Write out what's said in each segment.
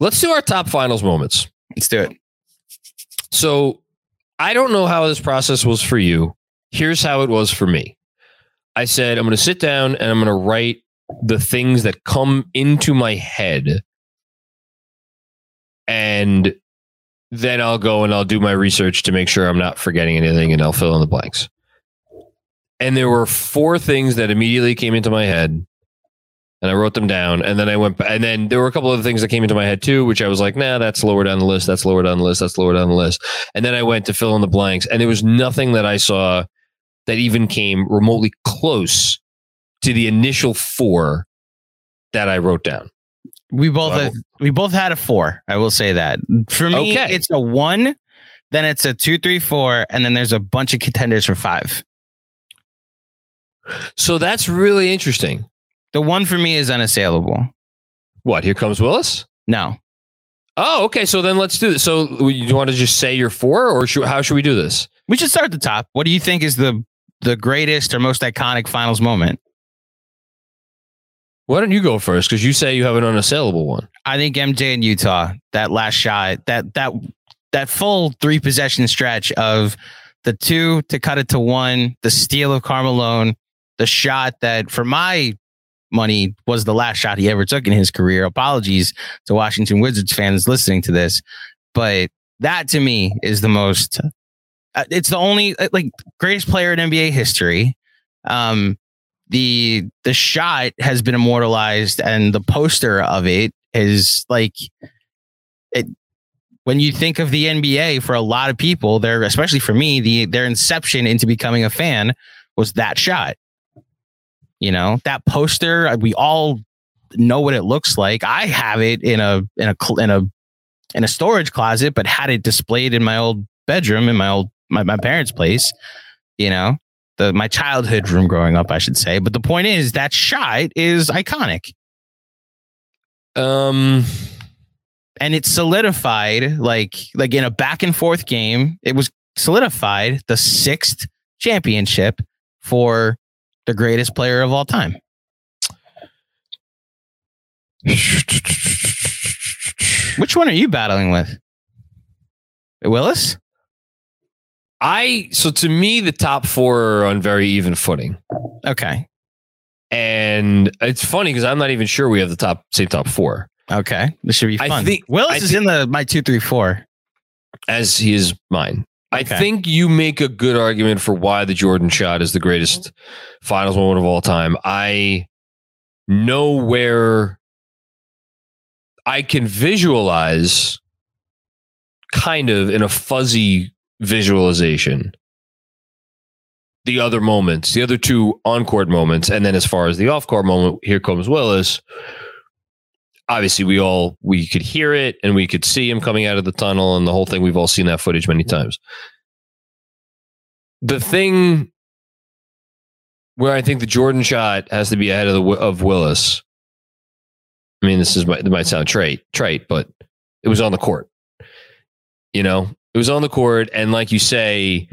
Let's do our top finals moments. Let's do it. So I don't know how this process was for you. Here's how it was for me. I said, I'm going to sit down and I'm going to write the things that come into my head. And then I'll go and I'll do my research to make sure I'm not forgetting anything and I'll fill in the blanks. And there were four things that immediately came into my head and I wrote them down. And then I went, and then there were a couple of things that came into my head too, which I was like, nah, that's lower down the list. That's lower down the list. That's lower down the list. And then I went to fill in the blanks, and there was nothing that I saw that even came remotely close to the initial four that I wrote down. We both Well- have, we both had a four. I will say that. For me, Okay. it's a one, then it's a two, three, four, and then there's a bunch of contenders for five. So that's really interesting. The one for me is unassailable. What? Here comes Willis. No. Oh, okay. So then let's do this. So you want to just say your four, or should, how should we do this? We should start at the top. What do you think is the the greatest or most iconic finals moment? Why don't you go first? Because you say you have an unassailable one. I think MJ in Utah, that last shot, that that that full three possession stretch of the two to cut it to one, the steal of Karl Malone, the shot that for my money was the last shot he ever took in his career. Apologies to Washington Wizards fans listening to this, but that to me is the most uh, it's the only uh, like greatest player in NBA history. Um the the shot has been immortalized and the poster of it is like it when you think of the NBA for a lot of people there especially for me the their inception into becoming a fan was that shot you know that poster uh, we all know what it looks like. I have it in a in a in a in a storage closet but had it displayed in my old bedroom in my old my, my parents place you know the my childhood room growing up i should say. But the point is that shot is iconic. Um, and it solidified like like in a back and forth game it was solidified the sixth championship for the greatest player of all time. Which one are you battling with? Willis? I so to me the top four are on very even footing, okay. And it's funny because I'm not even sure we have the top same top four. Okay. This should be I fun. think- willis I is in the my two three four. As he is mine. I Okay. think you make a good argument for why the Jordan shot is the greatest finals moment of all time. I know where I can visualize kind of in a fuzzy visualization the other moments, the other two on court moments. And then as far as the off court moment, here comes Willis. Obviously, we all we could hear it and we could see him coming out of the tunnel and the whole thing. We've all seen that footage many times. The thing where I think the Jordan shot has to be ahead of the of Willis. I mean, this is it might sound trite, trite, but it was on the court. You know, it was on the court, and like you say,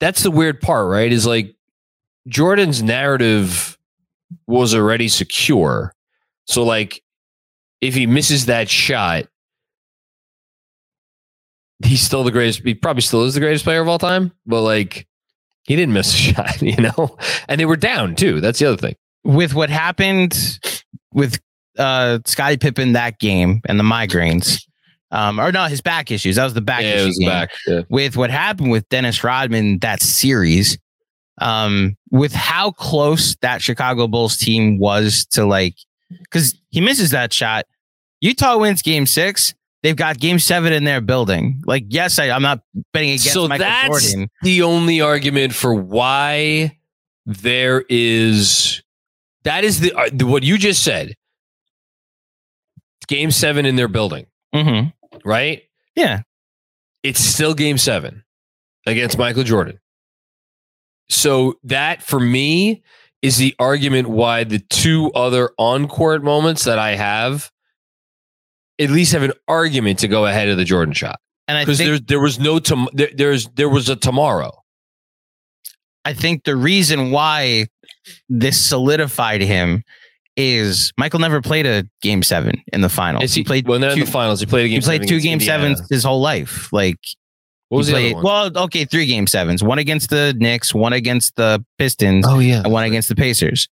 that's the weird part, right? Is like Jordan's narrative was already secure. So, like, if he misses that shot, he's still the greatest. He probably still is the greatest player of all time, but like, he didn't miss a shot, you know? And they were down too. That's the other thing. with what happened with uh Scottie Pippen that game and the migraines, um, or not his back issues. That was the back yeah, issue game. back. Yeah. With what happened with Dennis Rodman that series, um, with how close that Chicago Bulls team was to like, because he misses that shot. Utah wins Game Six. They've got Game Seven in their building. Like, yes, I, I'm not betting against So Michael that's Jordan. the only argument for why there is that is the, uh, what you just said. Game seven in their building, hmm right? Yeah, It's still game seven against Michael Jordan. So that for me is the argument why the two other on court moments that I have at least have an argument to go ahead of the Jordan shot and I because think there there was no tom- there, there's there was a tomorrow. I think the reason why this solidified him is Michael never played a game seven in the finals. He, he played well, two, in the finals, he played a game. he played two game Indiana. sevens his whole life. Like What was he the played, other one? well, okay, three game sevens. One against the Knicks, one against the Pistons, oh yeah, and one against the Pacers.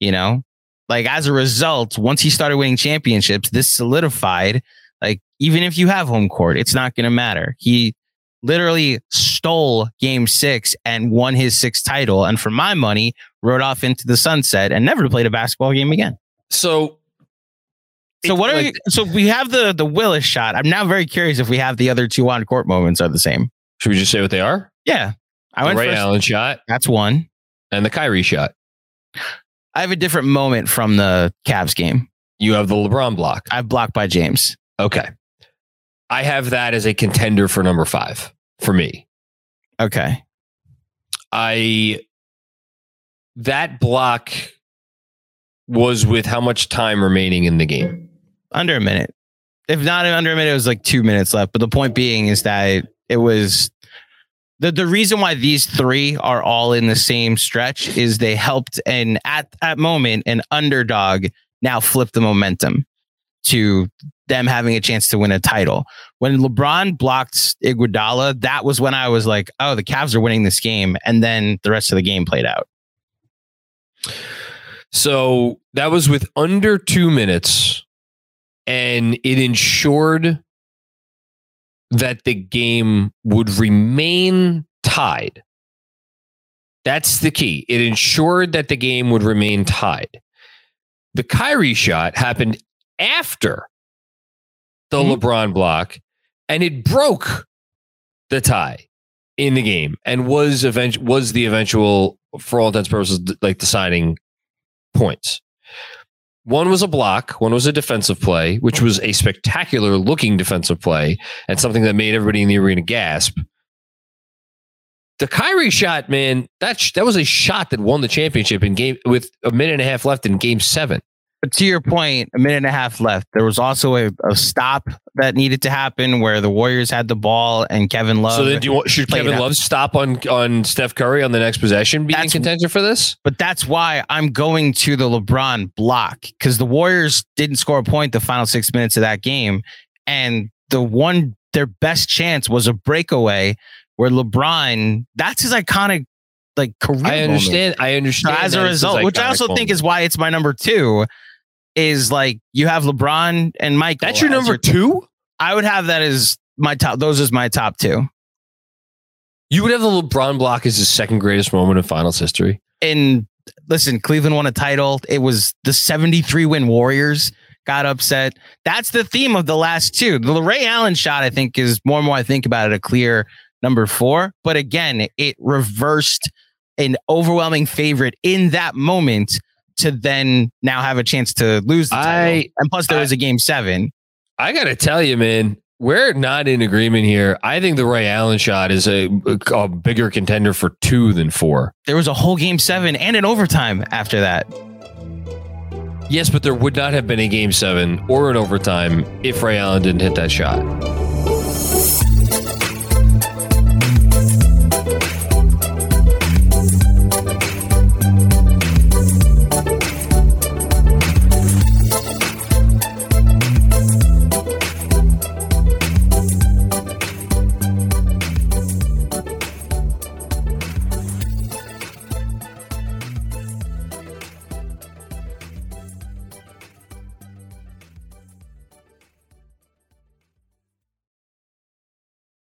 You know, like as a result, once he started winning championships, this solidified. Like even if you have home court, it's not going to matter. He literally stole Game Six and won his sixth title, and for my money, rode off into the sunset and never played a basketball game again. So, So what are we, so we have the the Willis shot. I'm now very curious if we have the other two on court moments are the same. Should we just say what they are? Yeah, I the went Ray first. Allen shot That's one. and the Kyrie shot. I have a different moment from the Cavs game. You have the LeBron block. I've blocked by James. Okay, I have that as a contender for number five for me. Okay. I that block was with how much time remaining in the game. Under a minute. If not under a minute, it was like two minutes left. But the point being is that it was the the reason why these three are all in the same stretch is they helped and at that moment an underdog now flip the momentum to them having a chance to win a title. When LeBron blocked Iguodala, that was when I was like, oh, the Cavs are winning this game. And then the rest of the game played out. So that was with under two minutes, and it ensured that the game would remain tied. That's the key. It ensured that the game would remain tied. The Kyrie shot happened after the Mhm. LeBron block, and it broke the tie in the game and was event- was the eventual, for all intents and purposes, like deciding points. One was a block, one was a defensive play, which was a spectacular looking defensive play and something that made everybody in the arena gasp. The Kyrie shot, man, that sh- that was a shot that won the championship in game with a minute and a half left in game 7. But to your point, a minute and a half left. There was also a, a stop that needed to happen where the Warriors had the ball and Kevin Love. so then do you want, should Kevin. Love stop on on Steph Curry on the next possession being in That's- contention for this? but that's why I'm going to the LeBron block because the Warriors didn't score a point the final six minutes of that game. And the one, their best chance was a breakaway where LeBron, that's his iconic like career. I moment. understand. I So understand. as a that it's his result, which I also think is why it's my number two, is like you have LeBron and Mike. that's your number two. I would have that as my top. Those as my top two. You would have the LeBron block as his second greatest moment in finals history. And listen, Cleveland won a title. It was the 73 win Warriors got upset. That's the theme of the last two. The Ray Allen shot, I think, is more and more I think about it, a clear number four. But again, it reversed an overwhelming favorite in that moment to then now have a chance to lose the title. I- and plus, there I- was a game seven. I got to tell you, man, we're not in agreement here. I think the Ray Allen shot is a, a bigger contender for two than four. There was a whole game seven and an overtime after that. Yes, but there would not have been a game seven or an overtime if Ray Allen didn't hit that shot.